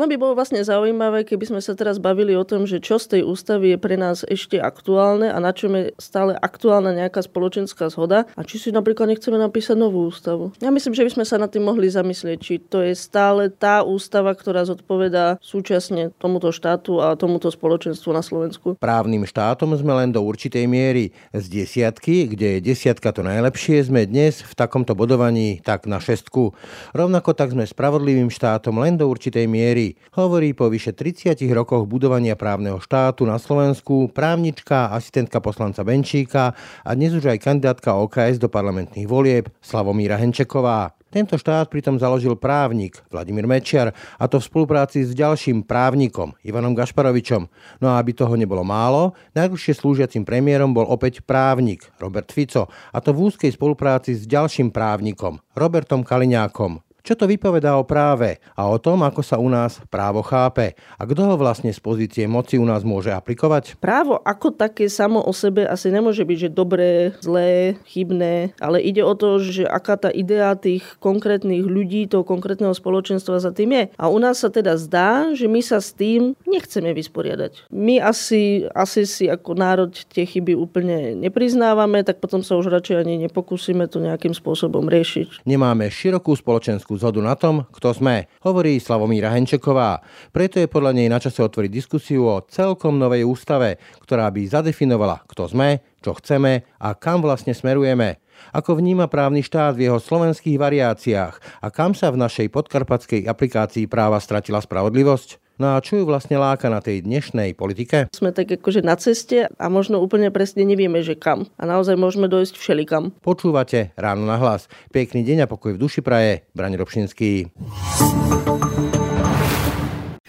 Ono by bolo vlastne zaujímavé, keby sme sa teraz bavili o tom, že čo z tej ústavy je pre nás ešte aktuálne a na čom je stále aktuálna nejaká spoločenská zhoda a či si napríklad nechceme napísať novú ústavu. Ja myslím, že by sme sa nad tým mohli zamyslieť, či to je stále tá ústava, ktorá zodpovedá súčasne tomuto štátu a tomuto spoločenstvu na Slovensku. Právnym štátom sme len do určitej miery. Z desiatky, kde je desiatka to najlepšie, sme dnes v takomto bodovaní tak na šestku. Rovnako tak sme spravodlivým štátom len do určitej miery Hovorí po vyše 30 rokoch budovania právneho štátu na Slovensku právnička, asistentka poslanca Benčíka a dnes už aj kandidátka OKS do parlamentných volieb Slavomíra Henčeková. Tento štát pritom založil právnik Vladimír Mečiar a to v spolupráci s ďalším právnikom Ivanom Gašparovičom. No a aby toho nebolo málo, najdlhšie slúžiacim premiérom bol opäť právnik Robert Fico a to v úzkej spolupráci s ďalším právnikom Robertom Kaliňákom. Čo to vypovedá o práve a o tom, ako sa u nás právo chápe a kto ho vlastne z pozície moci u nás môže aplikovať? Právo ako také samo o sebe asi nemôže byť, že dobré, zlé, chybné, ale ide o to, že aká tá idea tých konkrétnych ľudí, toho konkrétneho spoločenstva za tým je. A u nás sa teda zdá, že my sa s tým nechceme vysporiadať. My asi, asi si ako národ tie chyby úplne nepriznávame, tak potom sa už radšej ani nepokúsime to nejakým spôsobom riešiť. Nemáme širokú spoločenskú politickú zhodu na tom, kto sme, hovorí Slavomíra Henčeková. Preto je podľa nej na čase otvoriť diskusiu o celkom novej ústave, ktorá by zadefinovala, kto sme, čo chceme a kam vlastne smerujeme. Ako vníma právny štát v jeho slovenských variáciách a kam sa v našej podkarpatskej aplikácii práva stratila spravodlivosť? No a čo ju vlastne láka na tej dnešnej politike? Sme tak akože na ceste a možno úplne presne nevieme, že kam. A naozaj môžeme dojsť všelikam. Počúvate ráno na hlas. Pekný deň a pokoj v duši praje. Brani Robšinský.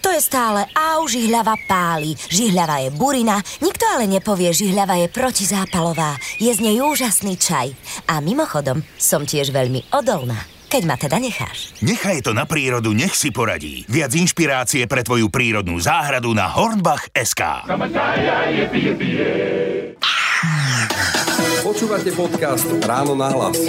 To je stále au, žihľava páli, žihľava je burina, nikto ale nepovie, žihľava je protizápalová, je z nej úžasný čaj. A mimochodom, som tiež veľmi odolná keď ma teda necháš. Nechaj to na prírodu, nech si poradí. Viac inšpirácie pre tvoju prírodnú záhradu na Hornbach.sk Počúvate podcast Ráno na hlas.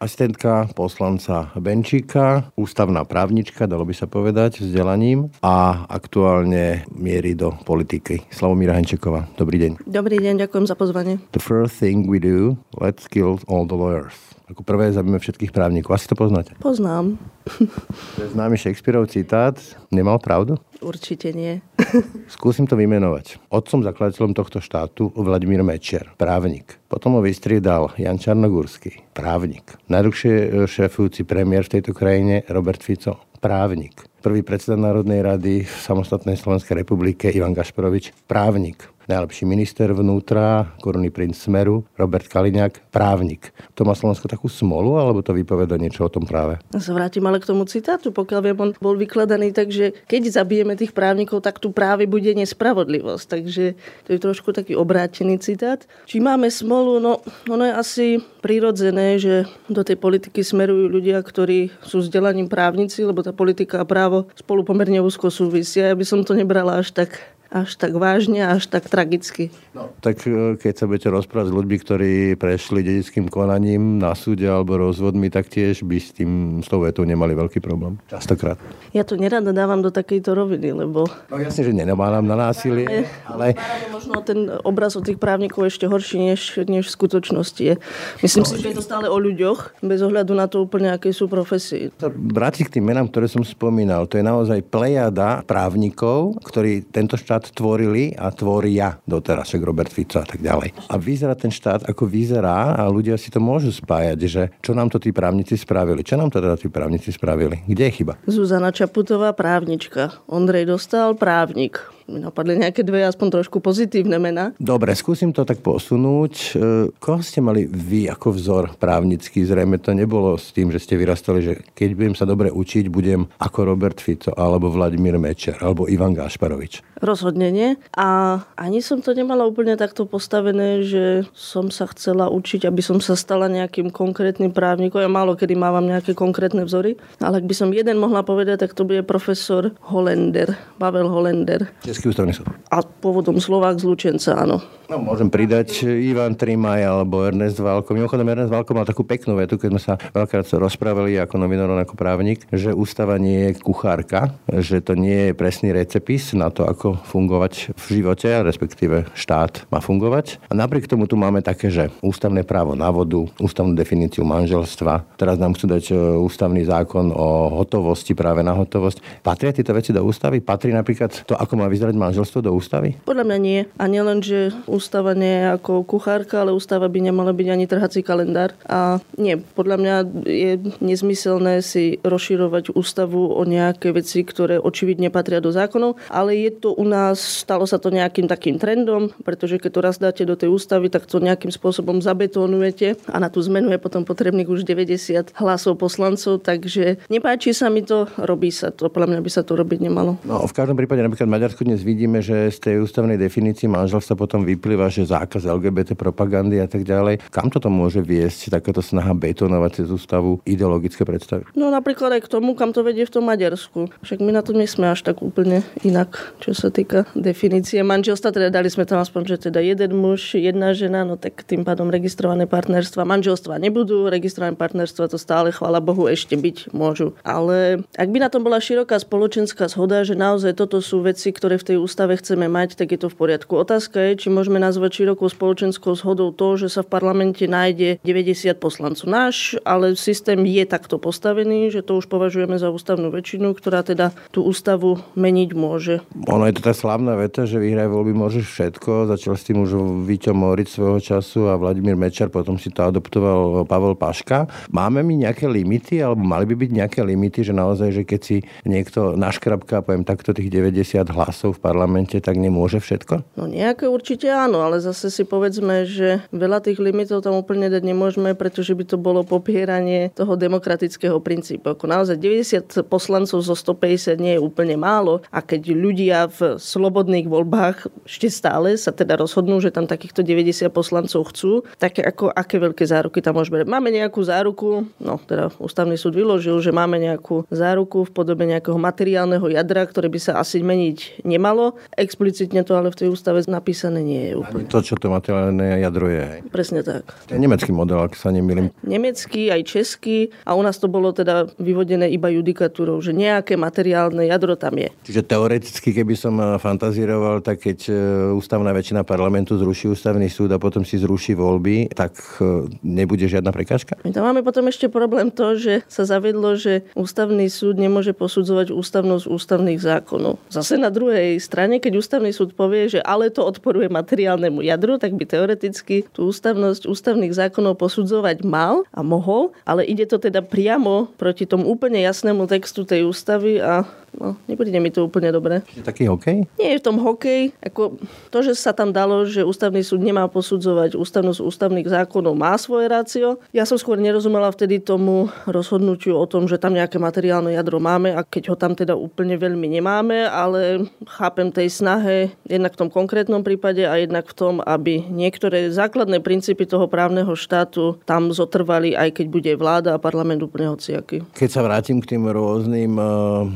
Asistentka poslanca Benčíka, ústavná právnička, dalo by sa povedať, vzdelaním a aktuálne mierí do politiky. Slavomíra Henčeková, dobrý deň. Dobrý deň, ďakujem za pozvanie. The first thing we do, let's kill all the lawyers. Ako prvé zabíme všetkých právnikov. Asi to poznáte? Poznám. To je známy Shakespeareov citát. Nemal pravdu? Určite nie. Skúsim to vymenovať. Otcom zakladateľom tohto štátu Vladimír Mečiar, právnik. Potom ho vystriedal Jan Čarnogórsky, právnik. Najdlhšie šéfujúci premiér v tejto krajine Robert Fico, právnik. Prvý predseda Národnej rady v samostatnej Slovenskej republike Ivan Gašporovič, právnik najlepší minister vnútra, korunný princ Smeru, Robert Kaliňák, právnik. To má Slovensko takú smolu, alebo to vypoveda niečo o tom práve? Ja sa vrátim ale k tomu citátu, pokiaľ viem, on bol vykladaný tak, že keď zabijeme tých právnikov, tak tu práve bude nespravodlivosť. Takže to je trošku taký obrátený citát. Či máme smolu? No, ono je asi prirodzené, že do tej politiky smerujú ľudia, ktorí sú vzdelaním právnici, lebo tá politika a právo spolu pomerne úzko súvisia. Ja by som to nebrala až tak až tak vážne, až tak tragicky. No, tak e, keď sa budete rozprávať s ľuďmi, ktorí prešli dedickým konaním na súde alebo rozvodmi, tak tiež by s tým, s tou vetou nemali veľký problém. Častokrát. Ja to nerada dávam do takejto roviny, lebo... No jasne, že nenamáram na násilie, ale... ale... Možno ten obraz od tých právnikov ešte horší, než, než v skutočnosti je. Myslím no, si, že je to stále o ľuďoch, bez ohľadu na to úplne, aké sú profesie. Vrátiť k tým menám, ktoré som spomínal, to je naozaj plejada právnikov, ktorí tento štát štát tvorili a tvoria doteraz, však Robert Fico a tak ďalej. A vyzerá ten štát, ako vyzerá a ľudia si to môžu spájať, že čo nám to tí právnici spravili. Čo nám to teda tí právnici spravili? Kde je chyba? Zuzana Čaputová, právnička. Ondrej Dostal, právnik napadli nejaké dve aspoň trošku pozitívne mená. Dobre, skúsim to tak posunúť. E, koho ste mali vy ako vzor právnický? Zrejme to nebolo s tým, že ste vyrastali, že keď budem sa dobre učiť, budem ako Robert Fico, alebo Vladimír Mečer, alebo Ivan Gašparovič. Rozhodne nie. A ani som to nemala úplne takto postavené, že som sa chcela učiť, aby som sa stala nejakým konkrétnym právnikom. Ja málo kedy mávam nejaké konkrétne vzory, ale ak by som jeden mohla povedať, tak to bude profesor Holender, Pavel Holender. Maďarský ústavný súd. A pôvodom Slovák z Lučenca, áno. No, môžem pridať Ivan Trimaj alebo Ernest Valko. Mimochodom, Ernest Valko mal takú peknú vetu, keď sme sa veľakrát rozprávali ako novinár, ako právnik, že ústava nie je kuchárka, že to nie je presný recepis na to, ako fungovať v živote, respektíve štát má fungovať. A napriek tomu tu máme také, že ústavné právo na vodu, ústavnú definíciu manželstva, teraz nám chcú dať e, ústavný zákon o hotovosti, práve na hotovosť. Patria tieto veci do ústavy? Patrí napríklad to, ako má vyzerať manželstvo do ústavy? Podľa mňa nie. A nielen, že ústava nie je ako kuchárka, ale ústava by nemala byť ani trhací kalendár. A nie, podľa mňa je nezmyselné si rozširovať ústavu o nejaké veci, ktoré očividne patria do zákonov, ale je to u nás, stalo sa to nejakým takým trendom, pretože keď to raz dáte do tej ústavy, tak to nejakým spôsobom zabetonujete a na tú zmenu je potom potrebných už 90 hlasov poslancov, takže nepáči sa mi to, robí sa to. Podľa mňa by sa to robiť nemalo. No, v každom prípade napríklad v Maďarsku dnes vidíme, že z tej ústavnej definícii manželstva potom vyplýva že zákaz LGBT propagandy a tak ďalej. Kam toto môže viesť takáto snaha betonovať cez ústavu ideologické predstavy? No napríklad aj k tomu, kam to vedie v tom Maďarsku. Však my na to nesme až tak úplne inak, čo sa týka definície manželstva. Teda dali sme tam aspoň, že teda jeden muž, jedna žena, no tak tým pádom registrované partnerstva. Manželstva nebudú, registrované partnerstva to stále, chvála Bohu, ešte byť môžu. Ale ak by na tom bola široká spoločenská zhoda, že naozaj toto sú veci, ktoré v tej ústave chceme mať, tak je to v poriadku. Otázka je, či môžeme nazvať širokou spoločenskou zhodou to, že sa v parlamente nájde 90 poslancov náš, ale systém je takto postavený, že to už považujeme za ústavnú väčšinu, ktorá teda tú ústavu meniť môže. Ono je to tá slavná veta, že vyhraj voľby môžeš všetko. Začal s tým už Víťo Moric svojho času a Vladimír Mečar, potom si to adoptoval Pavel Paška. Máme my nejaké limity, alebo mali by byť nejaké limity, že naozaj, že keď si niekto naškrapká, poviem takto tých 90 hlasov v parlamente, tak nemôže všetko? No nejaké určite áno ale zase si povedzme, že veľa tých limitov tam úplne dať nemôžeme, pretože by to bolo popieranie toho demokratického princípu. Ako naozaj 90 poslancov zo 150 nie je úplne málo a keď ľudia v slobodných voľbách ešte stále sa teda rozhodnú, že tam takýchto 90 poslancov chcú, tak ako aké veľké záruky tam môžeme. Máme nejakú záruku, no teda ústavný súd vyložil, že máme nejakú záruku v podobe nejakého materiálneho jadra, ktoré by sa asi meniť nemalo. Explicitne to ale v tej ústave napísané nie je úplne. To, čo to materiálne jadro je. Hej. Presne tak. To je nemecký model, ak sa nemýlim. Nemecký, aj český a u nás to bolo teda vyvodené iba judikatúrou, že nejaké materiálne jadro tam je. Čiže teoreticky, keby som eh, fantazíroval, tak keď eh, ústavná väčšina parlamentu zruší ústavný súd a potom si zruší voľby, tak eh, nebude žiadna prekážka? My tam máme potom ešte problém to, že sa zavedlo, že ústavný súd nemôže posudzovať ústavnosť ústavných zákonov. Zase na druhej strane, keď ústavný súd povie, že ale to odporuje materiál materiálnemu jadru, tak by teoreticky tú ústavnosť ústavných zákonov posudzovať mal a mohol, ale ide to teda priamo proti tomu úplne jasnému textu tej ústavy a no, nebude mi to úplne dobre. Je taký hokej? Nie je v tom hokej. Ako to, že sa tam dalo, že ústavný súd nemá posudzovať ústavnosť ústavných zákonov, má svoje rácio. Ja som skôr nerozumela vtedy tomu rozhodnutiu o tom, že tam nejaké materiálne jadro máme a keď ho tam teda úplne veľmi nemáme, ale chápem tej snahe jednak v tom konkrétnom prípade a jednak v tom, aby niektoré základné princípy toho právneho štátu tam zotrvali, aj keď bude vláda a parlament úplne hociaký. Keď sa vrátim k tým rôznym uh,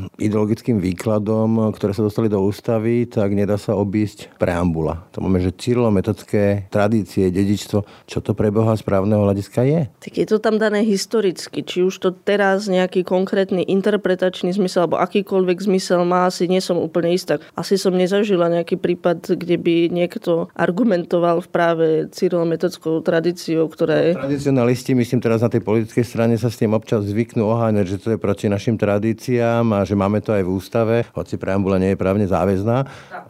ideologickým výkladom, ktoré sa dostali do ústavy, tak nedá sa obísť preambula. To máme, že metodské tradície, dedičstvo. Čo to pre Boha správneho hľadiska je? Tak je to tam dané historicky. Či už to teraz nejaký konkrétny interpretačný zmysel alebo akýkoľvek zmysel má, asi nie som úplne istá. Asi som nezažila nejaký prípad, kde by niekto argumentoval v práve metodickou tradíciou, ktorá je... Tradicionalisti, myslím teraz na tej politickej strane, sa s tým občas zvyknú oháňať, že to je proti našim tradíciám a že máme to aj v ústave, hoci preambula nie je právne záväzná.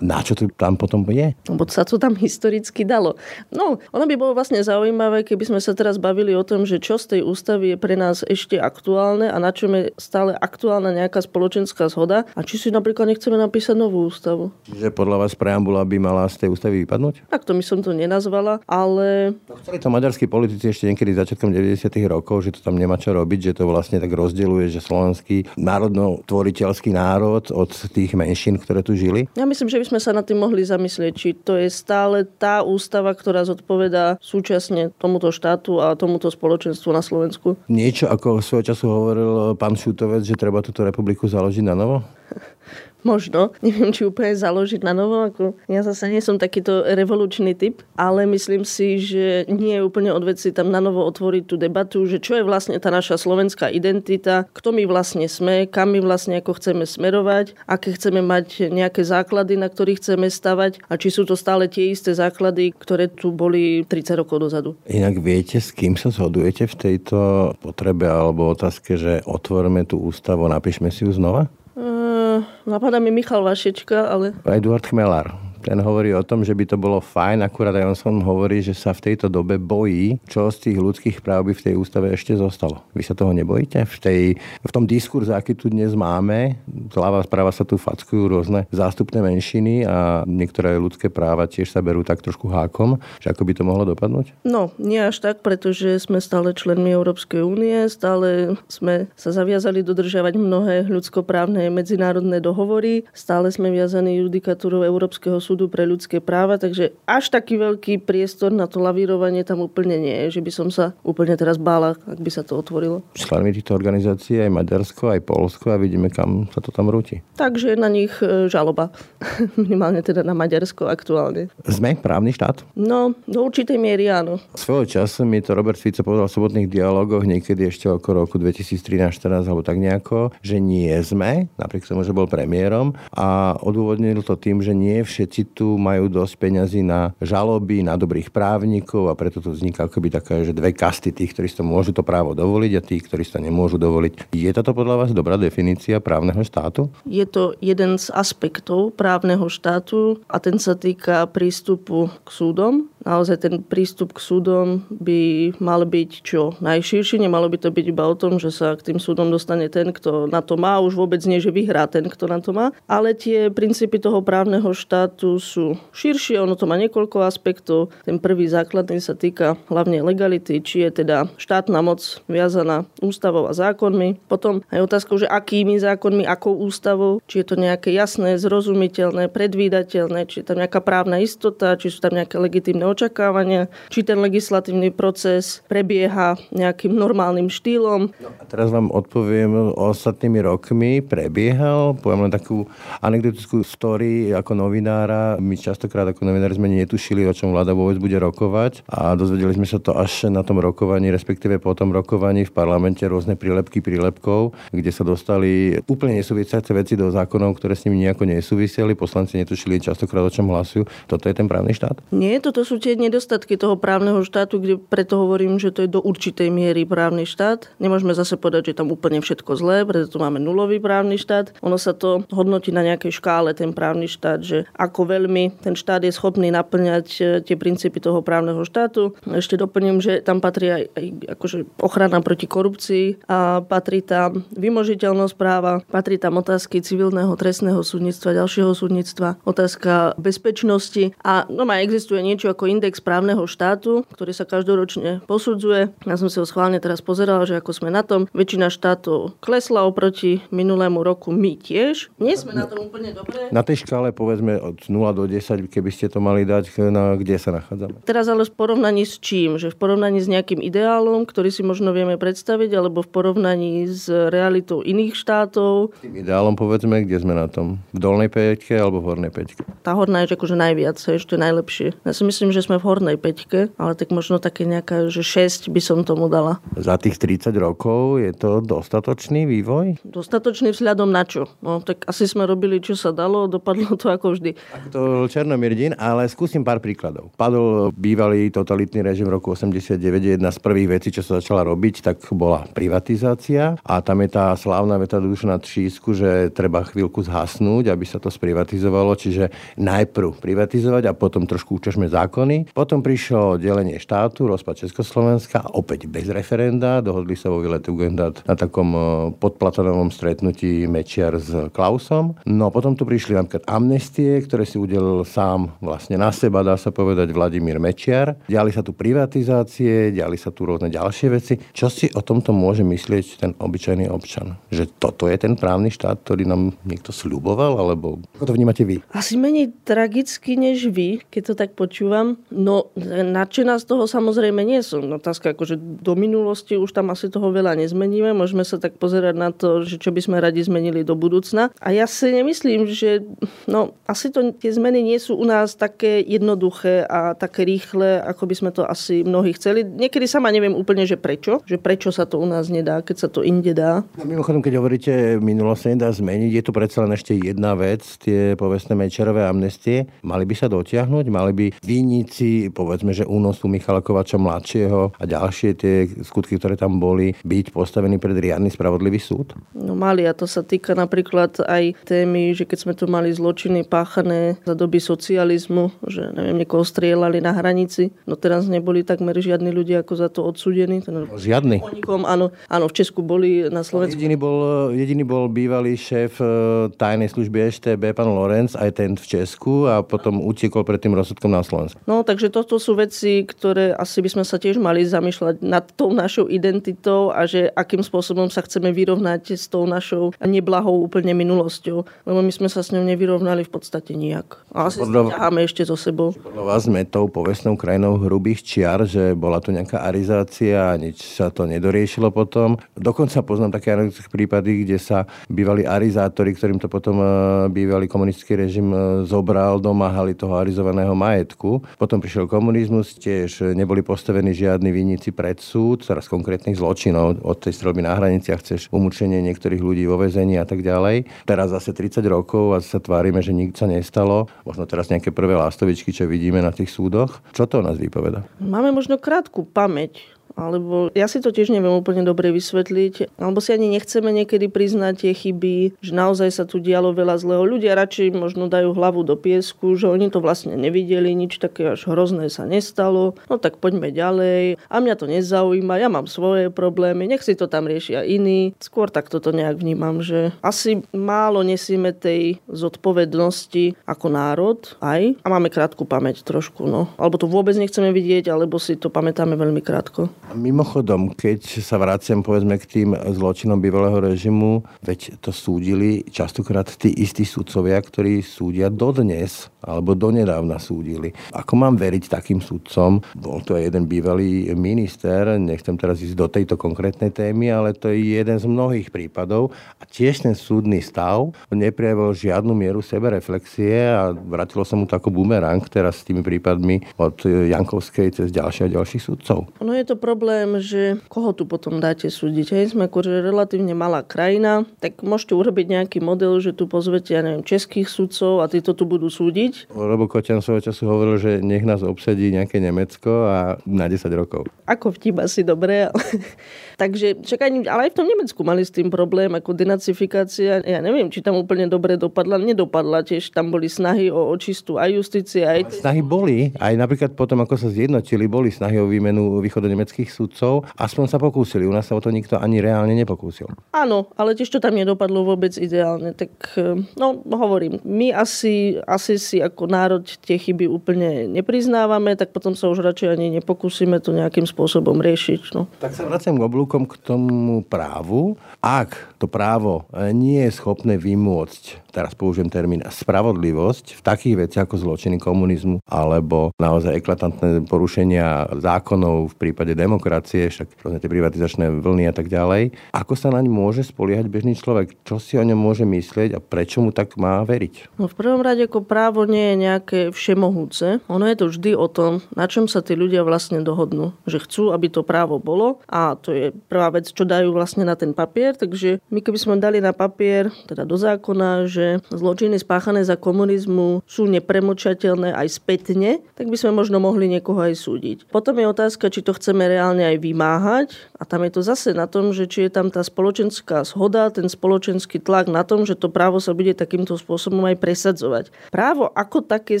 Na čo to tam potom je? Lebo sa to tam historicky dalo. No, ono by bolo vlastne zaujímavé, keby sme sa teraz bavili o tom, že čo z tej ústavy je pre nás ešte aktuálne a na čom je stále aktuálna nejaká spoločenská zhoda a či si napríklad nechceme napísať novú ústavu. Čiže podľa vás preambula by mala z tej ústavy vypadnúť? Tak to by som to nenazvala, ale... No, chceli to maďarskí politici ešte niekedy začiatkom 90. rokov, že to tam nemá čo robiť, že to vlastne tak rozdeluje, že slovenský národno-tvoriteľský slovenský národ od tých menšín, ktoré tu žili? Ja myslím, že by sme sa nad tým mohli zamyslieť, či to je stále tá ústava, ktorá zodpovedá súčasne tomuto štátu a tomuto spoločenstvu na Slovensku. Niečo, ako svojho času hovoril pán Šutovec, že treba túto republiku založiť na novo? Možno. Neviem, či úplne založiť na novo. Ako ja zase nie som takýto revolučný typ, ale myslím si, že nie je úplne od veci tam na novo otvoriť tú debatu, že čo je vlastne tá naša slovenská identita, kto my vlastne sme, kam my vlastne ako chceme smerovať, aké chceme mať nejaké základy, na ktorých chceme stavať a či sú to stále tie isté základy, ktoré tu boli 30 rokov dozadu. Inak viete, s kým sa zhodujete v tejto potrebe alebo otázke, že otvorme tú ústavu, napíšme si ju znova? Uh, napadá mi Michal Vašečka, ale... Eduard Chmelár ten hovorí o tom, že by to bolo fajn, akurát aj on som hovorí, že sa v tejto dobe bojí, čo z tých ľudských práv by v tej ústave ešte zostalo. Vy sa toho nebojíte? V, tej, v tom diskurze, aký tu dnes máme, zľava správa sa tu fackujú rôzne zástupné menšiny a niektoré ľudské práva tiež sa berú tak trošku hákom, že ako by to mohlo dopadnúť? No, nie až tak, pretože sme stále členmi Európskej únie, stále sme sa zaviazali dodržiavať mnohé ľudskoprávne medzinárodné dohovory, stále sme viazaní judikatúrou Európskeho súdu pre ľudské práva, takže až taký veľký priestor na to lavírovanie tam úplne nie je, že by som sa úplne teraz bála, ak by sa to otvorilo. Členmi týchto organizácií aj Maďarsko, aj Polsko a vidíme, kam sa to tam rúti. Takže na nich e, žaloba. Minimálne teda na Maďarsko aktuálne. Sme právny štát? No, do určitej miery áno. Svojho času mi to Robert Fico povedal v sobotných dialogoch niekedy ešte okolo roku 2013-14 alebo tak nejako, že nie sme, napriek tomu, že bol premiérom a odôvodnil to tým, že nie všetci tu majú dosť peňazí na žaloby, na dobrých právnikov a preto tu vzniká akoby také, že dve kasty tých, ktorí si to môžu to právo dovoliť a tých, ktorí si to nemôžu dovoliť. Je toto podľa vás dobrá definícia právneho štátu? Je to jeden z aspektov právneho štátu a ten sa týka prístupu k súdom naozaj ten prístup k súdom by mal byť čo najširší. Nemalo by to byť iba o tom, že sa k tým súdom dostane ten, kto na to má, už vôbec nie, že vyhrá ten, kto na to má. Ale tie princípy toho právneho štátu sú širšie, ono to má niekoľko aspektov. Ten prvý základný sa týka hlavne legality, či je teda štátna moc viazaná ústavou a zákonmi. Potom aj otázkou, že akými zákonmi, akou ústavou, či je to nejaké jasné, zrozumiteľné, predvídateľné, či je tam nejaká právna istota, či sú tam nejaké legitimné očakávania, či ten legislatívny proces prebieha nejakým normálnym štýlom. No a teraz vám odpoviem, ostatnými rokmi prebiehal, poviem len takú anekdotickú story ako novinára. My častokrát ako novinári sme netušili, o čom vláda vôbec bude rokovať a dozvedeli sme sa to až na tom rokovaní, respektíve po tom rokovaní v parlamente rôzne prílepky prílepkov, kde sa dostali úplne nesúvisiace veci do zákonov, ktoré s nimi nejako nesúviseli. Poslanci netušili častokrát, o čom hlasujú. Toto je ten právny štát? Nie, toto sú tie nedostatky toho právneho štátu, kde preto hovorím, že to je do určitej miery právny štát. Nemôžeme zase povedať, že tam úplne všetko zlé, preto tu máme nulový právny štát. Ono sa to hodnotí na nejakej škále, ten právny štát, že ako veľmi ten štát je schopný naplňať e, tie princípy toho právneho štátu. Ešte doplním, že tam patrí aj, aj akože ochrana proti korupcii a patrí tam vymožiteľnosť práva, patrí tam otázky civilného, trestného súdnictva, ďalšieho súdnictva, otázka bezpečnosti a no má existuje niečo ako index právneho štátu, ktorý sa každoročne posudzuje. Ja som si ho schválne teraz pozerala, že ako sme na tom. Väčšina štátov klesla oproti minulému roku, my tiež. Nie sme na tom úplne dobre. Na tej škále povedzme od 0 do 10, keby ste to mali dať, na kde sa nachádzame? Teraz ale v porovnaní s čím? Že v porovnaní s nejakým ideálom, ktorý si možno vieme predstaviť, alebo v porovnaní s realitou iných štátov. Tým ideálom povedzme, kde sme na tom? V dolnej peťke alebo v hornej peťke? Tá horná je akože najviac, ešte najlepšie. Ja si myslím, že sme v hornej peťke, ale tak možno také nejaká, že 6 by som tomu dala. Za tých 30 rokov je to dostatočný vývoj? Dostatočný vzhľadom na čo? No tak asi sme robili, čo sa dalo, dopadlo to ako vždy. Ako to Černomír Din, ale skúsim pár príkladov. Padol bývalý totalitný režim roku 89, jedna z prvých vecí, čo sa začala robiť, tak bola privatizácia a tam je tá slávna veta Dušana Třísku, že treba chvíľku zhasnúť, aby sa to sprivatizovalo, čiže najprv privatizovať a potom trošku učažme zákony. Potom prišlo delenie štátu, rozpad Československa, opäť bez referenda. Dohodli sa vo Vile Tugendhat na takom e, podplatonovom stretnutí Mečiar s Klausom. No potom tu prišli napríklad amnestie, ktoré si udelil sám vlastne na seba, dá sa povedať, Vladimír Mečiar. Diali sa tu privatizácie, diali sa tu rôzne ďalšie veci. Čo si o tomto môže myslieť ten obyčajný občan? Že toto je ten právny štát, ktorý nám niekto sľuboval, alebo ako to vnímate vy? Asi menej tragicky než vy, keď to tak počúvam. No, nadšená z toho samozrejme nie som. Otázka, akože do minulosti už tam asi toho veľa nezmeníme. Môžeme sa tak pozerať na to, že čo by sme radi zmenili do budúcna. A ja si nemyslím, že no, asi to, tie zmeny nie sú u nás také jednoduché a také rýchle, ako by sme to asi mnohí chceli. Niekedy sama neviem úplne, že prečo. Že prečo sa to u nás nedá, keď sa to inde dá. No, mimochodom, keď hovoríte, minulosť sa nedá zmeniť, je tu predsa len ešte jedna vec, tie povestné mečerové amnestie. Mali by sa dotiahnuť, mali by vinníci, povedzme, že únosu Michala Kovača mladšieho a ďalšie tie skutky, ktoré tam boli, byť postavení pred riadny spravodlivý súd? No mali a to sa týka napríklad aj témy, že keď sme tu mali zločiny páchané za doby socializmu, že neviem, niekoho strieľali na hranici, no teraz neboli takmer žiadni ľudia ako za to odsúdení. Ten... Žiadny? O nikom, áno, áno, v Česku boli, na Slovensku. Jediný bol, jediný bol bývalý šéf e, tajnej služby EŠTB, pán Lorenz, aj ten v Česku a potom utiekol pred tým rozsudkom na Slovensku. No, takže toto sú veci, ktoré asi by sme sa tiež mali zamýšľať nad tou našou identitou a že akým spôsobom sa chceme vyrovnať s tou našou neblahou úplne minulosťou. Lebo my sme sa s ňou nevyrovnali v podstate nijak. A asi podľa, ťaháme ešte so sebou. Podľa vás sme tou povestnou krajinou hrubých čiar, že bola tu nejaká arizácia a nič sa to nedoriešilo potom. Dokonca poznám také prípady, kde sa bývali arizátori, ktorým to potom e, bývalý komunistický režim e, zobral, domáhali toho arizovaného majetku. Potom prišiel komunizmus, tiež neboli postavení žiadni vinníci pred súd, teraz konkrétnych zločinov, od tej strelby na hraniciach, chceš umúčenie niektorých ľudí vo vezení a tak ďalej. Teraz zase 30 rokov a sa tvárime, že nič sa nestalo možno teraz nejaké prvé lástovičky, čo vidíme na tých súdoch. Čo to o nás vypoveda? Máme možno krátku pamäť alebo ja si to tiež neviem úplne dobre vysvetliť. Alebo si ani nechceme niekedy priznať tie chyby, že naozaj sa tu dialo veľa zlého. Ľudia radšej možno dajú hlavu do piesku, že oni to vlastne nevideli, nič také až hrozné sa nestalo. No tak poďme ďalej. A mňa to nezaujíma, ja mám svoje problémy, nech si to tam riešia iní. Skôr tak toto nejak vnímam, že asi málo nesieme tej zodpovednosti ako národ aj a máme krátku pamäť trošku. No. Alebo to vôbec nechceme vidieť, alebo si to pamätáme veľmi krátko. Mimochodom, keď sa vraciam povedzme k tým zločinom bývalého režimu, veď to súdili častokrát tí istí sudcovia, ktorí súdia dodnes alebo donedávna súdili. Ako mám veriť takým sudcom? Bol to aj jeden bývalý minister, nechcem teraz ísť do tejto konkrétnej témy, ale to je jeden z mnohých prípadov a tiež ten súdny stav neprejavil žiadnu mieru sebereflexie a vrátilo sa mu to ako bumerang teraz s tými prípadmi od Jankovskej cez ďalších a ďalších sudcov. No je to problém problém, že koho tu potom dáte súdiť. Hej, sme akože relatívne malá krajina, tak môžete urobiť nejaký model, že tu pozvete, ja neviem, českých sudcov a títo tu budú súdiť. Lebo Koťan svojho času hovoril, že nech nás obsadí nejaké Nemecko a na 10 rokov. Ako vtip asi dobre, ale... Takže čakaj, ale aj v tom Nemecku mali s tým problém, ako denacifikácia. Ja neviem, či tam úplne dobre dopadla. Nedopadla tiež, tam boli snahy o očistu aj justície. Aj... Snahy boli, aj napríklad potom, ako sa zjednotili, boli snahy o výmenu východonemeckých sudcov. Aspoň sa pokúsili, u nás sa o to nikto ani reálne nepokúsil. Áno, ale tiež to tam nedopadlo vôbec ideálne. Tak, eh, no, hovorím, my asi, asi si ako národ tie chyby úplne nepriznávame, tak potom sa už radšej ani nepokúsime to nejakým spôsobom riešiť. No. Tak sa vraciam k oblúku útokom k tomu právu. Ak to právo nie je schopné vymôcť teraz použijem termín, spravodlivosť v takých veciach ako zločiny komunizmu alebo naozaj eklatantné porušenia zákonov v prípade demokracie, však tie privatizačné vlny a tak ďalej. Ako sa naň môže spoliehať bežný človek? Čo si o ňom môže myslieť a prečo mu tak má veriť? No v prvom rade ako právo nie je nejaké všemohúce. Ono je to vždy o tom, na čom sa tí ľudia vlastne dohodnú. Že chcú, aby to právo bolo a to je prvá vec, čo dajú vlastne na ten papier. Takže my keby sme dali na papier, teda do zákona, že že zločiny spáchané za komunizmu sú nepremočateľné aj spätne, tak by sme možno mohli niekoho aj súdiť. Potom je otázka, či to chceme reálne aj vymáhať a tam je to zase na tom, že či je tam tá spoločenská zhoda, ten spoločenský tlak na tom, že to právo sa bude takýmto spôsobom aj presadzovať. Právo ako také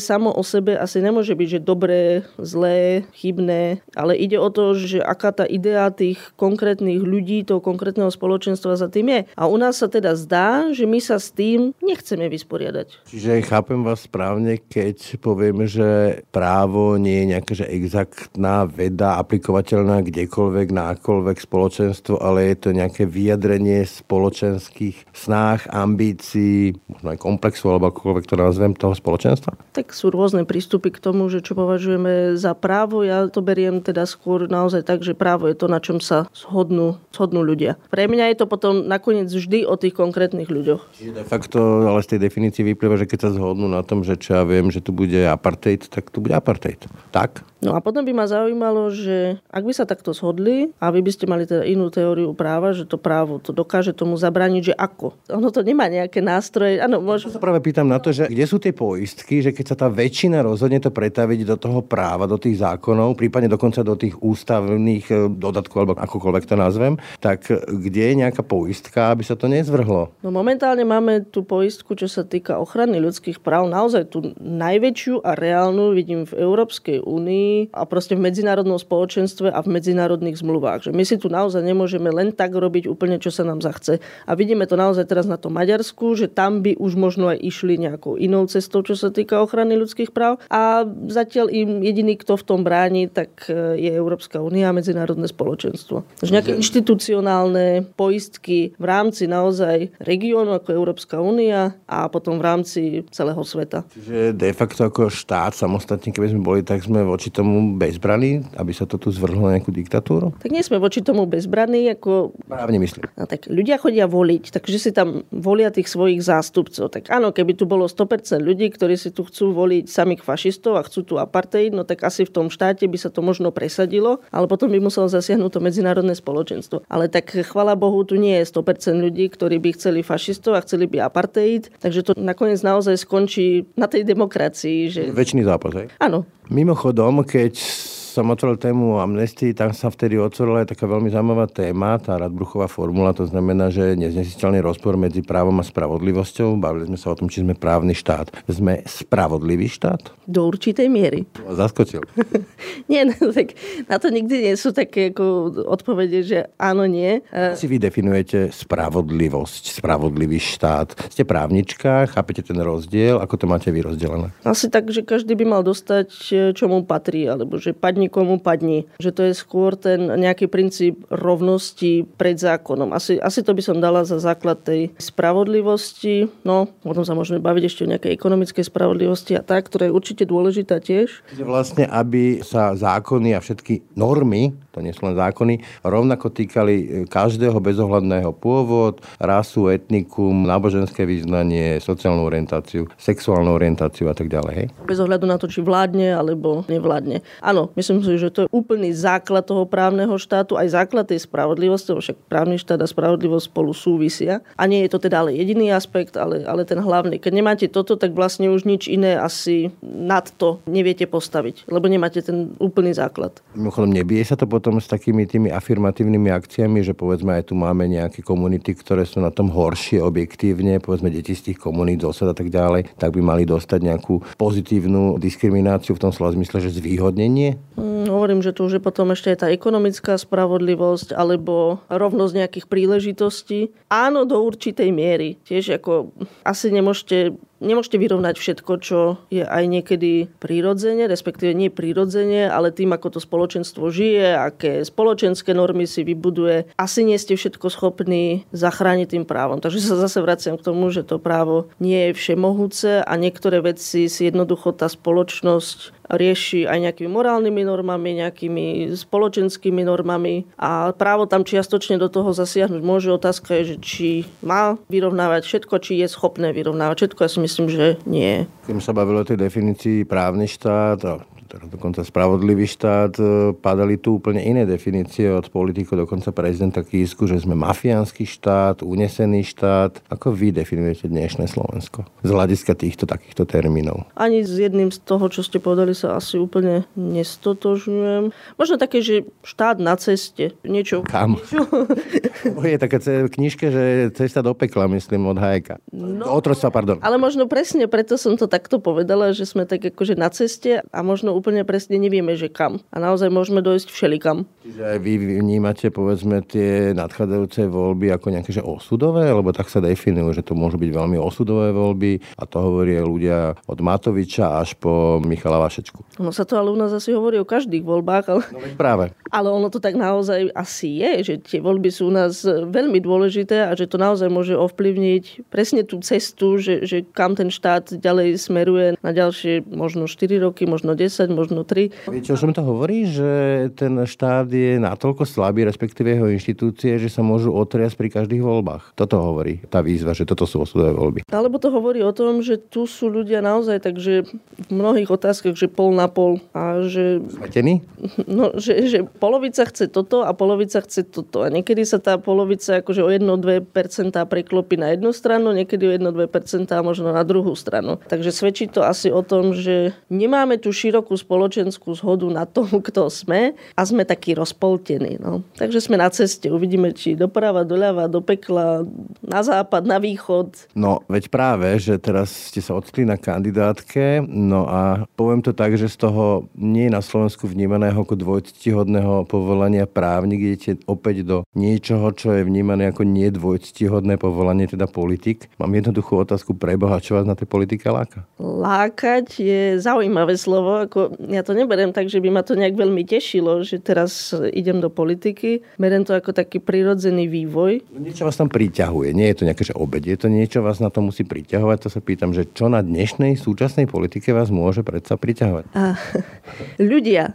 samo o sebe asi nemôže byť, že dobré, zlé, chybné, ale ide o to, že aká tá idea tých konkrétnych ľudí, toho konkrétneho spoločenstva za tým je. A u nás sa teda zdá, že my sa s tým nechceme vysporiadať. Čiže chápem vás správne, keď povieme, že právo nie je nejaká že exaktná veda, aplikovateľná kdekoľvek, nákoľvek spoločenstvo, ale je to nejaké vyjadrenie spoločenských snách, ambícií, možno aj komplexu, alebo akokoľvek to nazvem, toho spoločenstva? Tak sú rôzne prístupy k tomu, že čo považujeme za právo. Ja to beriem teda skôr naozaj tak, že právo je to, na čom sa zhodnú, zhodnú ľudia. Pre mňa je to potom nakoniec vždy o tých konkrétnych ľuďoch. Čiže de facto, ale z tej definície vyplýva, že keď sa zhodnú na tom, že čo ja viem, že tu bude apartheid, tak tu bude apartheid. Tak? No a potom by ma zaujímalo, že ak by sa takto zhodli a vy by ste mali teda inú teóriu práva, že to právo to dokáže tomu zabrániť, že ako? Ono to nemá nejaké nástroje. Áno, môžem... sa práve pýtam na to, že kde sú tie poistky, že keď sa tá väčšina rozhodne to pretaviť do toho práva, do tých zákonov, prípadne dokonca do tých ústavných e, dodatkov, alebo akokoľvek to nazvem, tak kde je nejaká poistka, aby sa to nezvrhlo? No momentálne máme tú poistku, čo sa týka ochrany ľudských práv, naozaj tú najväčšiu a reálnu vidím v Európskej únii a proste v medzinárodnom spoločenstve a v medzinárodných zmluvách. Že my si tu naozaj nemôžeme len tak robiť úplne, čo sa nám zachce. A vidíme to naozaj teraz na tom Maďarsku, že tam by už možno aj išli nejakou inou cestou, čo sa týka ochrany ľudských práv. A zatiaľ im jediný, kto v tom bráni, tak e, je Európska únia a medzinárodné spoločenstvo. Takže nejaké inštitucionálne poistky v rámci naozaj regiónu ako Európska únia a potom v rámci celého sveta. Čiže de facto ako štát samostatne, keby sme boli, tak sme voči tomu bezbraní, aby sa to tu zvrhlo na nejakú diktatúru? Tak nie sme voči tomu bezbraní, ako... Právne myslím. No, tak ľudia chodia voliť, takže si tam volia tých svojich zástupcov. Tak áno, keby tu bolo 100% ľudí, ktorí si tu chcú voliť samých fašistov a chcú tu apartheid, no tak asi v tom štáte by sa to možno presadilo, ale potom by muselo zasiahnuť to medzinárodné spoločenstvo. Ale tak chvala Bohu, tu nie je 100% ľudí, ktorí by chceli fašistov a chceli by apartheid, takže to nakoniec naozaj skončí na tej demokracii. Že... Väčší zápas, hej? Áno. Mimochodom, keď som otvoril tému amnestii, tam sa vtedy otvorila aj taká veľmi zaujímavá téma, tá Radbruchová formula, to znamená, že neznesiteľný rozpor medzi právom a spravodlivosťou. Bavili sme sa o tom, či sme právny štát. Sme spravodlivý štát? Do určitej miery. Zaskočil. nie, no, tak na to nikdy nie sú také ako odpovede, že áno, nie. Si vy definujete spravodlivosť, spravodlivý štát. Ste právnička, chápete ten rozdiel, ako to máte vy rozdelené? Asi tak, že každý by mal dostať, čo mu patrí, alebo že padne padni komu padni. Že to je skôr ten nejaký princíp rovnosti pred zákonom. Asi, asi to by som dala za základ tej spravodlivosti. No, potom sa môžeme baviť ešte o nejakej ekonomickej spravodlivosti a tak, ktorá je určite dôležitá tiež. Vlastne, aby sa zákony a všetky normy, to nie sú len zákony, rovnako týkali každého bezohľadného pôvod, rasu, etnikum, náboženské význanie, sociálnu orientáciu, sexuálnu orientáciu a tak ďalej. Hej? Bez ohľadu na to, či vládne alebo nevládne. Áno, myslím si, že to je úplný základ toho právneho štátu, aj základ tej spravodlivosti, však právny štát a spravodlivosť spolu súvisia. A nie je to teda ale jediný aspekt, ale, ale ten hlavný. Keď nemáte toto, tak vlastne už nič iné asi nad to neviete postaviť, lebo nemáte ten úplný základ. Mimochodom, nebije sa to potom s takými tými afirmatívnymi akciami, že povedzme aj tu máme nejaké komunity, ktoré sú na tom horšie objektívne, povedzme deti z tých komunít, dosad a tak ďalej, tak by mali dostať nejakú pozitívnu diskrimináciu v tom slova zmysle, že zvýhodnenie? Mm, hovorím, že tu už je potom ešte aj tá ekonomická spravodlivosť alebo rovnosť nejakých príležitostí. Áno, do určitej miery. Tiež ako asi nemôžete nemôžete vyrovnať všetko, čo je aj niekedy prirodzene, respektíve nie prirodzene, ale tým, ako to spoločenstvo žije, aké spoločenské normy si vybuduje, asi nie ste všetko schopní zachrániť tým právom. Takže sa zase vraciam k tomu, že to právo nie je všemohúce a niektoré veci si jednoducho tá spoločnosť rieši aj nejakými morálnymi normami, nejakými spoločenskými normami a právo tam čiastočne do toho zasiahnuť môže. Otázka je, že či má vyrovnávať všetko, či je schopné vyrovnávať všetko. Ja si myslím, že nie. Keď sa bavilo o tej definícii právny štát, teda dokonca spravodlivý štát, e, padali tu úplne iné definície od politikov, dokonca prezidenta Kísku, že sme mafiánsky štát, unesený štát. Ako vy definujete dnešné Slovensko z hľadiska týchto takýchto termínov? Ani s jedným z toho, čo ste povedali, sa asi úplne nestotožňujem. Možno také, že štát na ceste. Niečo. Kam? Niečo... je taká knižka, že cesta do pekla, myslím, od Hajka. No, Otrostva, pardon. Ale možno presne preto som to takto povedala, že sme tak akože na ceste a možno úplne presne nevieme, že kam. A naozaj môžeme dojsť všelikam. Čiže aj vy vnímate, povedzme, tie nadchádzajúce voľby ako nejaké že osudové, lebo tak sa definujú, že to môžu byť veľmi osudové voľby a to hovorí ľudia od Matoviča až po Michala Vašečku. No sa to ale u nás asi hovorí o každých voľbách. Ale... No práve. Ale ono to tak naozaj asi je, že tie voľby sú u nás veľmi dôležité a že to naozaj môže ovplyvniť presne tú cestu, že, že kam ten štát ďalej smeruje na ďalšie možno 4 roky, možno 10, možno 3. Viete, o čom to hovorí? Že ten štát je natoľko slabý, respektíve jeho inštitúcie, že sa môžu otriasť pri každých voľbách. Toto hovorí tá výzva, že toto sú osudové voľby. Alebo to hovorí o tom, že tu sú ľudia naozaj takže v mnohých otázkach, že pol na pol. A že... Smetený? No, že, že polovica chce toto a polovica chce toto. A niekedy sa tá polovica akože o 1-2% preklopí na jednu stranu, niekedy o 1-2% možno na druhú stranu. Takže svedčí to asi o tom, že nemáme tú širokú spoločenskú zhodu na tom, kto sme a sme takí rozpoltení. No. Takže sme na ceste. Uvidíme, či doprava, doľava, do pekla, na západ, na východ. No, veď práve, že teraz ste sa odstli na kandidátke, no a poviem to tak, že z toho nie je na Slovensku vnímaného ako dvojctihodného povolania právnik, idete opäť do niečoho, čo je vnímané ako nedvojctihodné povolanie, teda politik. Mám jednoduchú otázku pre Boha, čo vás na tej politike láka? Lákať je zaujímavé slovo. Ako, ja to neberiem tak, že by ma to nejak veľmi tešilo, že teraz idem do politiky. Beriem to ako taký prirodzený vývoj. No niečo vás tam priťahuje. Nie je to nejaké, že obed. Je to niečo, vás na to musí priťahovať. To sa pýtam, že čo na dnešnej súčasnej politike vás môže predsa priťahovať? A, ľudia.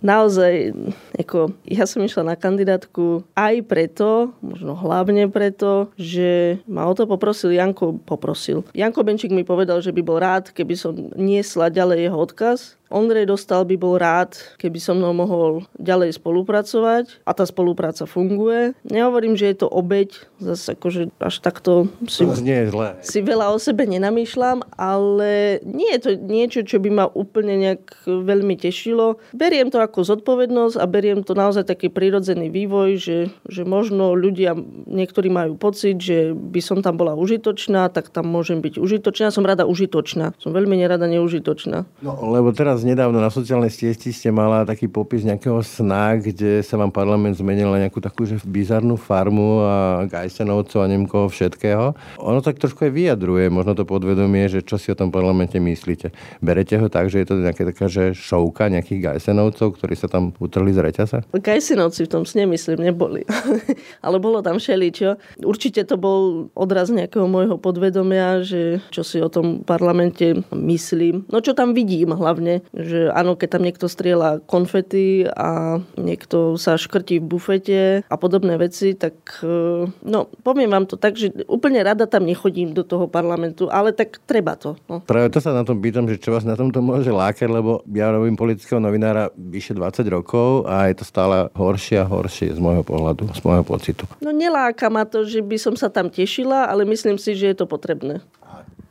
Naozaj, ako, ja som išla na kandidátku aj preto, možno hlavne preto, že ma o to poprosil Janko, poprosil. Janko Benčík mi povedal, že by bol rád, keby som niesla ďalej jeho odkaz Ondrej Dostal by bol rád, keby so mnou mohol ďalej spolupracovať a tá spolupráca funguje. Nehovorím, že je to obeď, zase akože až takto si, nie je zlé. si veľa o sebe nenamýšľam, ale nie je to niečo, čo by ma úplne nejak veľmi tešilo. Beriem to ako zodpovednosť a beriem to naozaj taký prirodzený vývoj, že, že možno ľudia, niektorí majú pocit, že by som tam bola užitočná, tak tam môžem byť užitočná. Som rada užitočná. Som veľmi nerada neužitočná. No, lebo teraz teraz nedávno na sociálnej sieti ste mala taký popis nejakého sna, kde sa vám parlament zmenil na nejakú takú že bizarnú farmu a Gajsenovcov a neviem koho všetkého. Ono tak trošku aj vyjadruje, možno to podvedomie, že čo si o tom parlamente myslíte. Berete ho tak, že je to nejaká taká že šouka nejakých Gajsenovcov, ktorí sa tam utrhli z reťaza? Gajsenovci v tom sne myslím neboli. Ale bolo tam všeličo. Určite to bol odraz nejakého môjho podvedomia, že čo si o tom parlamente myslím. No čo tam vidím hlavne, že áno, keď tam niekto strieľa konfety a niekto sa škrtí v bufete a podobné veci, tak e, no, poviem vám to tak, že úplne rada tam nechodím do toho parlamentu, ale tak treba to. No. Práve to sa na tom pýtam, že čo vás na tomto môže lákať, lebo ja robím politického novinára vyše 20 rokov a je to stále horšie a horšie z môjho pohľadu, z môjho pocitu. No neláka ma to, že by som sa tam tešila, ale myslím si, že je to potrebné.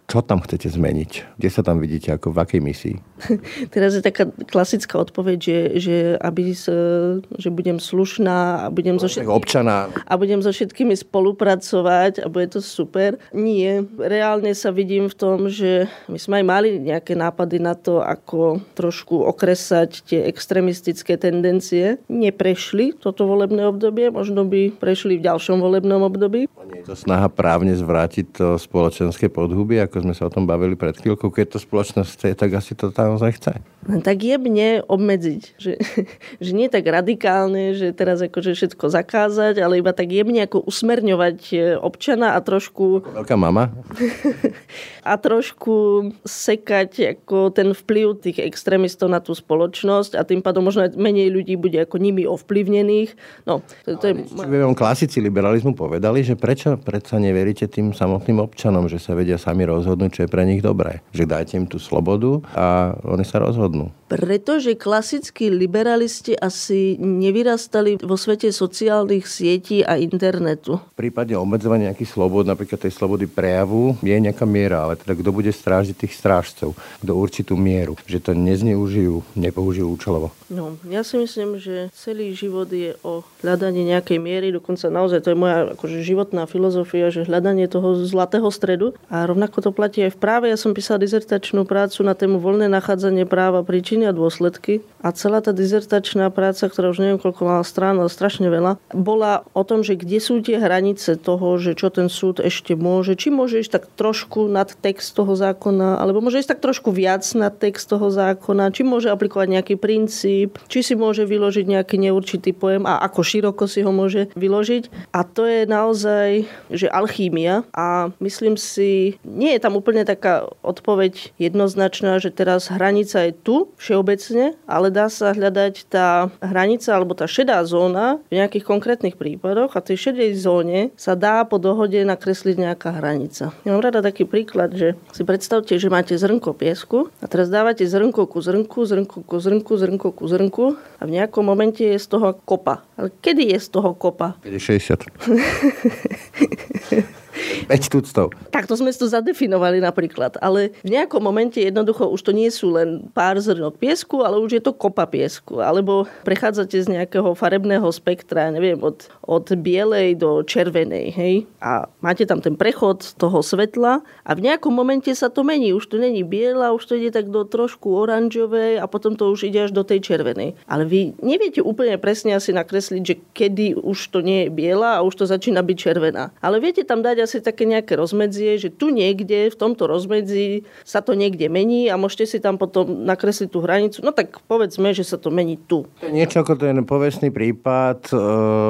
Čo tam chcete zmeniť? Kde sa tam vidíte, ako v akej misii? Teraz je taká klasická odpoveď, že, že, aby že budem slušná a budem, so všetkými, občana. a budem so všetkými spolupracovať a bude to super. Nie. Reálne sa vidím v tom, že my sme aj mali nejaké nápady na to, ako trošku okresať tie extremistické tendencie. Neprešli toto volebné obdobie, možno by prešli v ďalšom volebnom období. Nie je to snaha právne zvrátiť to spoločenské podhubie, ako sme sa o tom bavili pred chvíľkou, keď to spoločnosť chce, tak asi to naozaj chce. Tak jemne obmedziť, že, že nie tak radikálne, že teraz akože všetko zakázať, ale iba tak jemne ako usmerňovať e, občana a trošku... Veľká mama? a trošku sekať ako ten vplyv tých extrémistov na tú spoločnosť a tým pádom možno menej ľudí bude ako nimi ovplyvnených. No, to, to je... Vám klasici liberalizmu povedali, že prečo predsa neveríte tým samotným občanom, že sa vedia sami rozhodnúť rozhodnúť, čo je pre nich dobré. Že dajte im tú slobodu a oni sa rozhodnú. Pretože klasickí liberalisti asi nevyrastali vo svete sociálnych sietí a internetu. V prípade obmedzovania nejakých slobod, napríklad tej slobody prejavu, je nejaká miera, ale teda kto bude strážiť tých strážcov do určitú mieru, že to nezneužijú, nepoužijú účelovo. No, ja si myslím, že celý život je o hľadanie nejakej miery, dokonca naozaj to je moja akože životná filozofia, že hľadanie toho zlatého stredu a rovnako to platí aj v práve. Ja som písala dizertačnú prácu na tému voľné nachádzanie práva príčiny príčiny a dôsledky. A celá tá dizertačná práca, ktorá už neviem koľko mala strán, ale strašne veľa, bola o tom, že kde sú tie hranice toho, že čo ten súd ešte môže. Či môže ísť tak trošku nad text toho zákona, alebo môže ísť tak trošku viac nad text toho zákona, či môže aplikovať nejaký princíp, či si môže vyložiť nejaký neurčitý pojem a ako široko si ho môže vyložiť. A to je naozaj, že alchímia a myslím si, nie je tam úplne taká odpoveď jednoznačná, že teraz hranica je tu všeobecne, ale dá sa hľadať tá hranica alebo tá šedá zóna v nejakých konkrétnych prípadoch a tej šedej zóne sa dá po dohode nakresliť nejaká hranica. Ja mám rada taký príklad, že si predstavte, že máte zrnko piesku a teraz dávate zrnko ku zrnku, zrnko ku zrnku, zrnko ku zrnku a v nejakom momente je z toho kopa. Ale kedy je z toho kopa? 60. 5 tuctov. Takto sme to zadefinovali napríklad, ale v nejakom momente jednoducho už to nie sú len pár zrnok piesku, ale už je to kopa piesku. Alebo prechádzate z nejakého farebného spektra, neviem, od, od bielej do červenej, hej? A máte tam ten prechod toho svetla a v nejakom momente sa to mení. Už to není biela, už to ide tak do trošku oranžovej a potom to už ide až do tej červenej. Ale vy neviete úplne presne asi nakresliť, že kedy už to nie je biela a už to začína byť červená. Ale viete tam dať asi také nejaké rozmedzie, že tu niekde, v tomto rozmedzi sa to niekde mení a môžete si tam potom nakresliť tú hranicu. No tak povedzme, že sa to mení tu. Niečo ako ten povestný prípad e,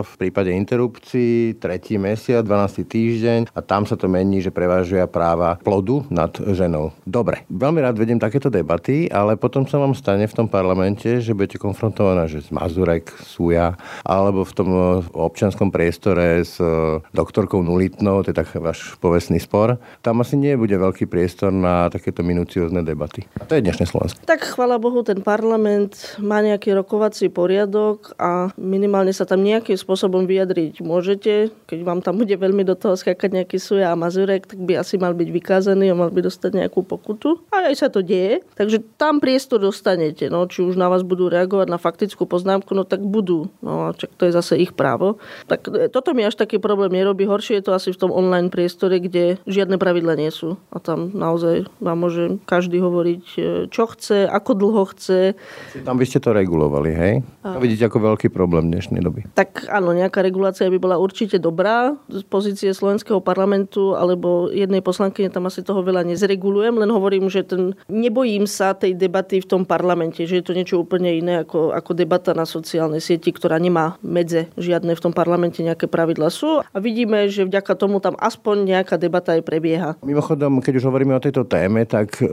v prípade interrupcií, tretí mesiac, 12. týždeň a tam sa to mení, že prevážia práva plodu nad ženou. Dobre, veľmi rád vedem takéto debaty, ale potom sa vám stane v tom parlamente, že budete konfrontovaná, že z Mazurek, Suja, alebo v tom e, občianskom priestore s e, doktorkou Nulitnou, to je tak váš povestný spor. Tam asi nie bude veľký priestor na takéto minuciózne debaty. A to je dnešné Slovensko. Tak chvala Bohu, ten parlament má nejaký rokovací poriadok a minimálne sa tam nejakým spôsobom vyjadriť môžete. Keď vám tam bude veľmi do toho skákať nejaký suja a mazurek, tak by asi mal byť vykázaný a mal by dostať nejakú pokutu. A aj sa to deje. Takže tam priestor dostanete. No, či už na vás budú reagovať na faktickú poznámku, no tak budú. No čak to je zase ich právo. Tak e, toto mi až taký problém nerobí. Horšie je to asi v tom online online priestore, kde žiadne pravidla nie sú. A tam naozaj vám môže každý hovoriť, e, čo chce, ako dlho chce. Tam by ste to regulovali, hej? A vidíte ako veľký problém dnešnej doby. Tak áno, nejaká regulácia by bola určite dobrá z pozície slovenského parlamentu alebo jednej poslankyne tam asi toho veľa nezregulujem, len hovorím, že ten, nebojím sa tej debaty v tom parlamente, že je to niečo úplne iné ako, ako debata na sociálnej sieti, ktorá nemá medze žiadne v tom parlamente nejaké pravidla sú. A vidíme, že vďaka tomu tam aspoň nejaká debata aj prebieha. Mimochodom, keď už hovoríme o tejto téme, tak e,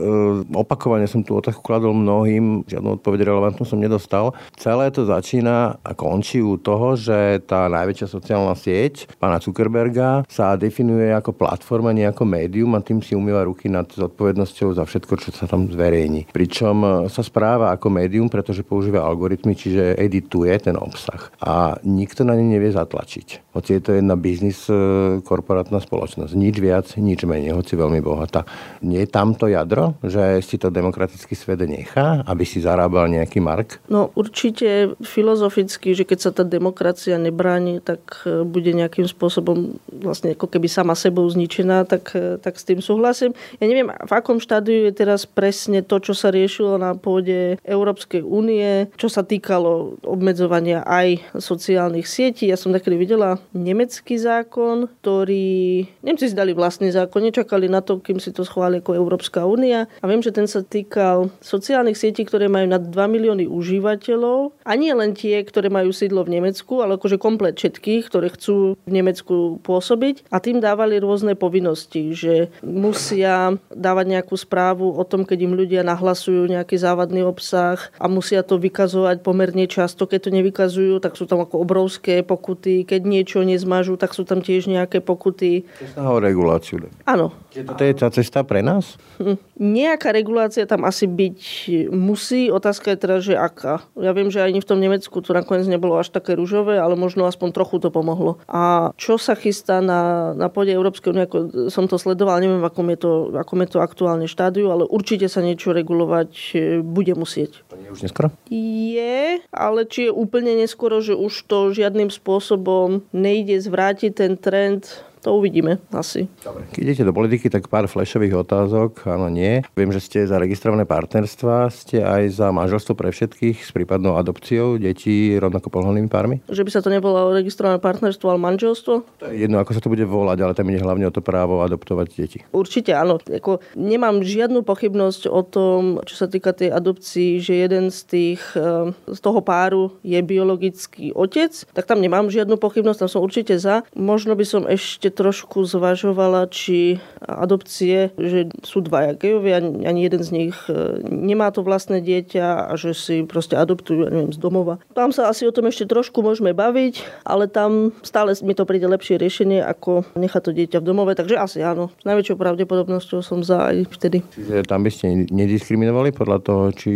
opakovane som tú otázku kladol mnohým, žiadnu odpoveď relevantnú som nedostal. Celé to začína a končí u toho, že tá najväčšia sociálna sieť pána Zuckerberga sa definuje ako platforma, nie ako médium a tým si umýva ruky nad zodpovednosťou za všetko, čo sa tam zverejní. Pričom sa správa ako médium, pretože používa algoritmy, čiže edituje ten obsah. A nikto na ne nevie zatlačiť. Hoci je to jedna biznis e, korporátna spoločnosť. Nič viac, nič menej, hoci veľmi bohatá. Nie je tam to jadro, že si to demokratický svet nechá, aby si zarábal nejaký mark? No určite filozoficky, že keď sa tá demokracia nebráni, tak e, bude nejakým spôsobom vlastne ako keby sama sebou zničená, tak, e, tak s tým súhlasím. Ja neviem, v akom štádiu je teraz presne to, čo sa riešilo na pôde Európskej únie, čo sa týkalo obmedzovania aj sociálnych sietí. Ja som takedy videla nemecký zákon, ktorý Nemci si dali vlastný zákon, nečakali na to, kým si to schváli ako Európska únia. A viem, že ten sa týkal sociálnych sietí, ktoré majú nad 2 milióny užívateľov. A nie len tie, ktoré majú sídlo v Nemecku, ale akože komplet všetkých, ktoré chcú v Nemecku pôsobiť. A tým dávali rôzne povinnosti, že musia dávať nejakú správu o tom, keď im ľudia nahlasujú nejaký závadný obsah a musia to vykazovať pomerne často. Keď to nevykazujú, tak sú tam ako obrovské pokuty. Keď niečo nezmažú, tak sú tam tiež nejaké pokuty. Cesta o reguláciu. Áno. Toto je tá cesta pre nás? Hm. Nejaká regulácia tam asi byť musí. Otázka je teda, že aká. Ja viem, že ani v tom Nemecku to nakoniec nebolo až také rúžové, ale možno aspoň trochu to pomohlo. A čo sa chystá na, na pôde Európskej únie, ako som to sledoval, neviem, v akom je to, akom je to aktuálne štádiu, ale určite sa niečo regulovať e, bude musieť. To nie je už neskoro? Je, ale či je úplne neskoro, že už to žiadnym spôsobom nejde zvrátiť ten trend to uvidíme asi. Dobre. Keď idete do politiky, tak pár flashových otázok. Áno, nie. Viem, že ste za registrované partnerstva, ste aj za manželstvo pre všetkých s prípadnou adopciou detí rovnako pohľadnými pármi? Že by sa to nebolo registrované partnerstvo, ale manželstvo? To je jedno, ako sa to bude volať, ale tam ide hlavne o to právo adoptovať deti. Určite áno. Ako, nemám žiadnu pochybnosť o tom, čo sa týka tej adopcii, že jeden z tých, eh, z toho páru je biologický otec, tak tam nemám žiadnu pochybnosť, tam som určite za. Možno by som ešte trošku zvažovala, či adopcie, že sú dvaja gejovia, ani jeden z nich eh, nemá to vlastné dieťa a že si proste adoptujú, ja neviem, z domova. Tam sa asi o tom ešte trošku môžeme baviť, ale tam stále mi to príde lepšie riešenie, ako nechať to dieťa v domove, takže asi áno. S najväčšou pravdepodobnosťou som za aj vtedy. Čiže tam by ste nediskriminovali podľa toho, či,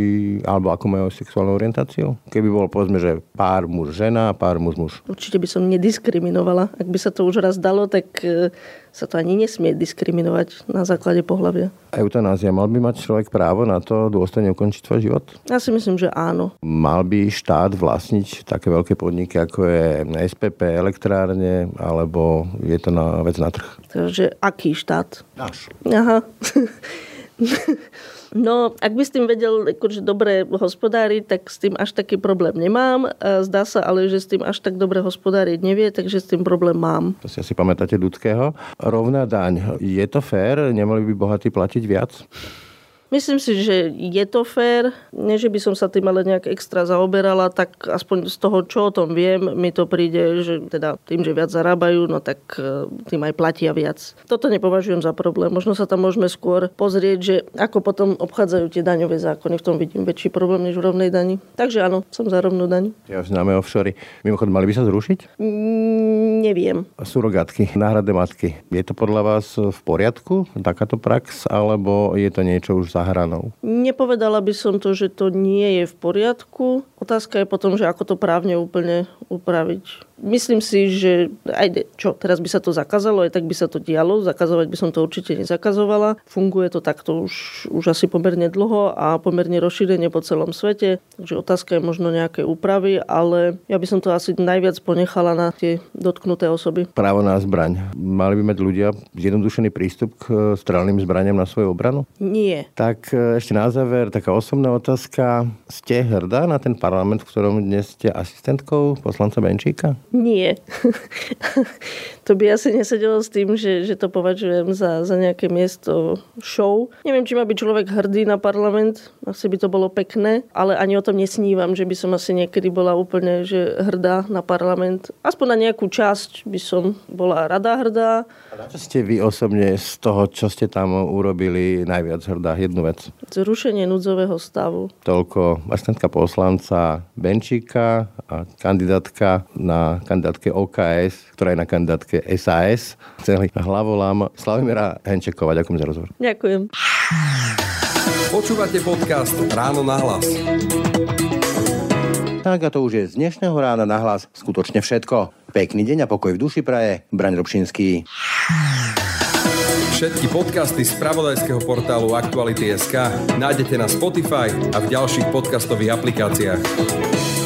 alebo ako majú sexuálnu orientáciu? Keby bol povedzme, že pár muž žena, pár muž muž. Určite by som nediskriminovala. Ak by sa to už raz dalo, tak e, sa to ani nesmie diskriminovať na základe pohľavia. Eutanázia. Mal by mať človek právo na to dôstojne ukončiť svoj život? Ja si myslím, že áno. Mal by štát vlastniť také veľké podniky, ako je SPP, elektrárne, alebo je to na vec na trh? Takže aký štát? Náš. Aha. No, ak by s tým vedel akože dobre hospodáriť, tak s tým až taký problém nemám. Zdá sa ale, že s tým až tak dobre hospodáriť nevie, takže s tým problém mám. To si asi pamätáte ľudského. Rovná daň. Je to fér? Nemali by bohatí platiť viac? Myslím si, že je to fér. Nie, že by som sa tým ale nejak extra zaoberala, tak aspoň z toho, čo o tom viem, mi to príde, že teda tým, že viac zarábajú, no tak e, tým aj platia viac. Toto nepovažujem za problém. Možno sa tam môžeme skôr pozrieť, že ako potom obchádzajú tie daňové zákony. V tom vidím väčší problém než v rovnej dani. Takže áno, som za rovnú daň. Ja už známe offshory. Mimochodom, mali by sa zrušiť? Mm, neviem. Surogátky, náhradné matky. Je to podľa vás v poriadku, takáto prax, alebo je to niečo už za hranou? Nepovedala by som to, že to nie je v poriadku. Otázka je potom, že ako to právne úplne upraviť. Myslím si, že aj čo, teraz by sa to zakázalo, aj tak by sa to dialo. Zakazovať by som to určite nezakazovala. Funguje to takto už, už asi pomerne dlho a pomerne rozšírenie po celom svete. Takže otázka je možno nejaké úpravy, ale ja by som to asi najviac ponechala na tie dotknuté osoby. Právo na zbraň. Mali by mať ľudia zjednodušený prístup k strelným zbraniam na svoju obranu? Nie. Tak e, ešte na záver taká osobná otázka. Ste hrdá na ten parlament, v ktorom dnes ste asistentkou poslanca Benčíka? Nie. to by asi nesedelo s tým, že, že to považujem za, za nejaké miesto show. Neviem, či má byť človek hrdý na parlament, asi by to bolo pekné, ale ani o tom nesnívam, že by som asi niekedy bola úplne že hrdá na parlament. Aspoň na nejakú časť by som bola rada hrdá. A čo ste vy osobne z toho, čo ste tam urobili, najviac hrdá? Jednu vec. Zrušenie núdzového stavu. Toľko asistentka poslanca Benčíka a kandidátka na kandidátke OKS, ktorá je na kandidátke SAS. Celý hlavolám Slavimira Henčekova. Ďakujem za rozhovor. Ďakujem. Počúvate podcast Ráno na hlas. Tak a to už je z dnešného rána na hlas skutočne všetko. Pekný deň a pokoj v duši praje. Braň Robšinský. Všetky podcasty z pravodajského portálu Aktuality.sk nájdete na Spotify a v ďalších podcastových aplikáciách.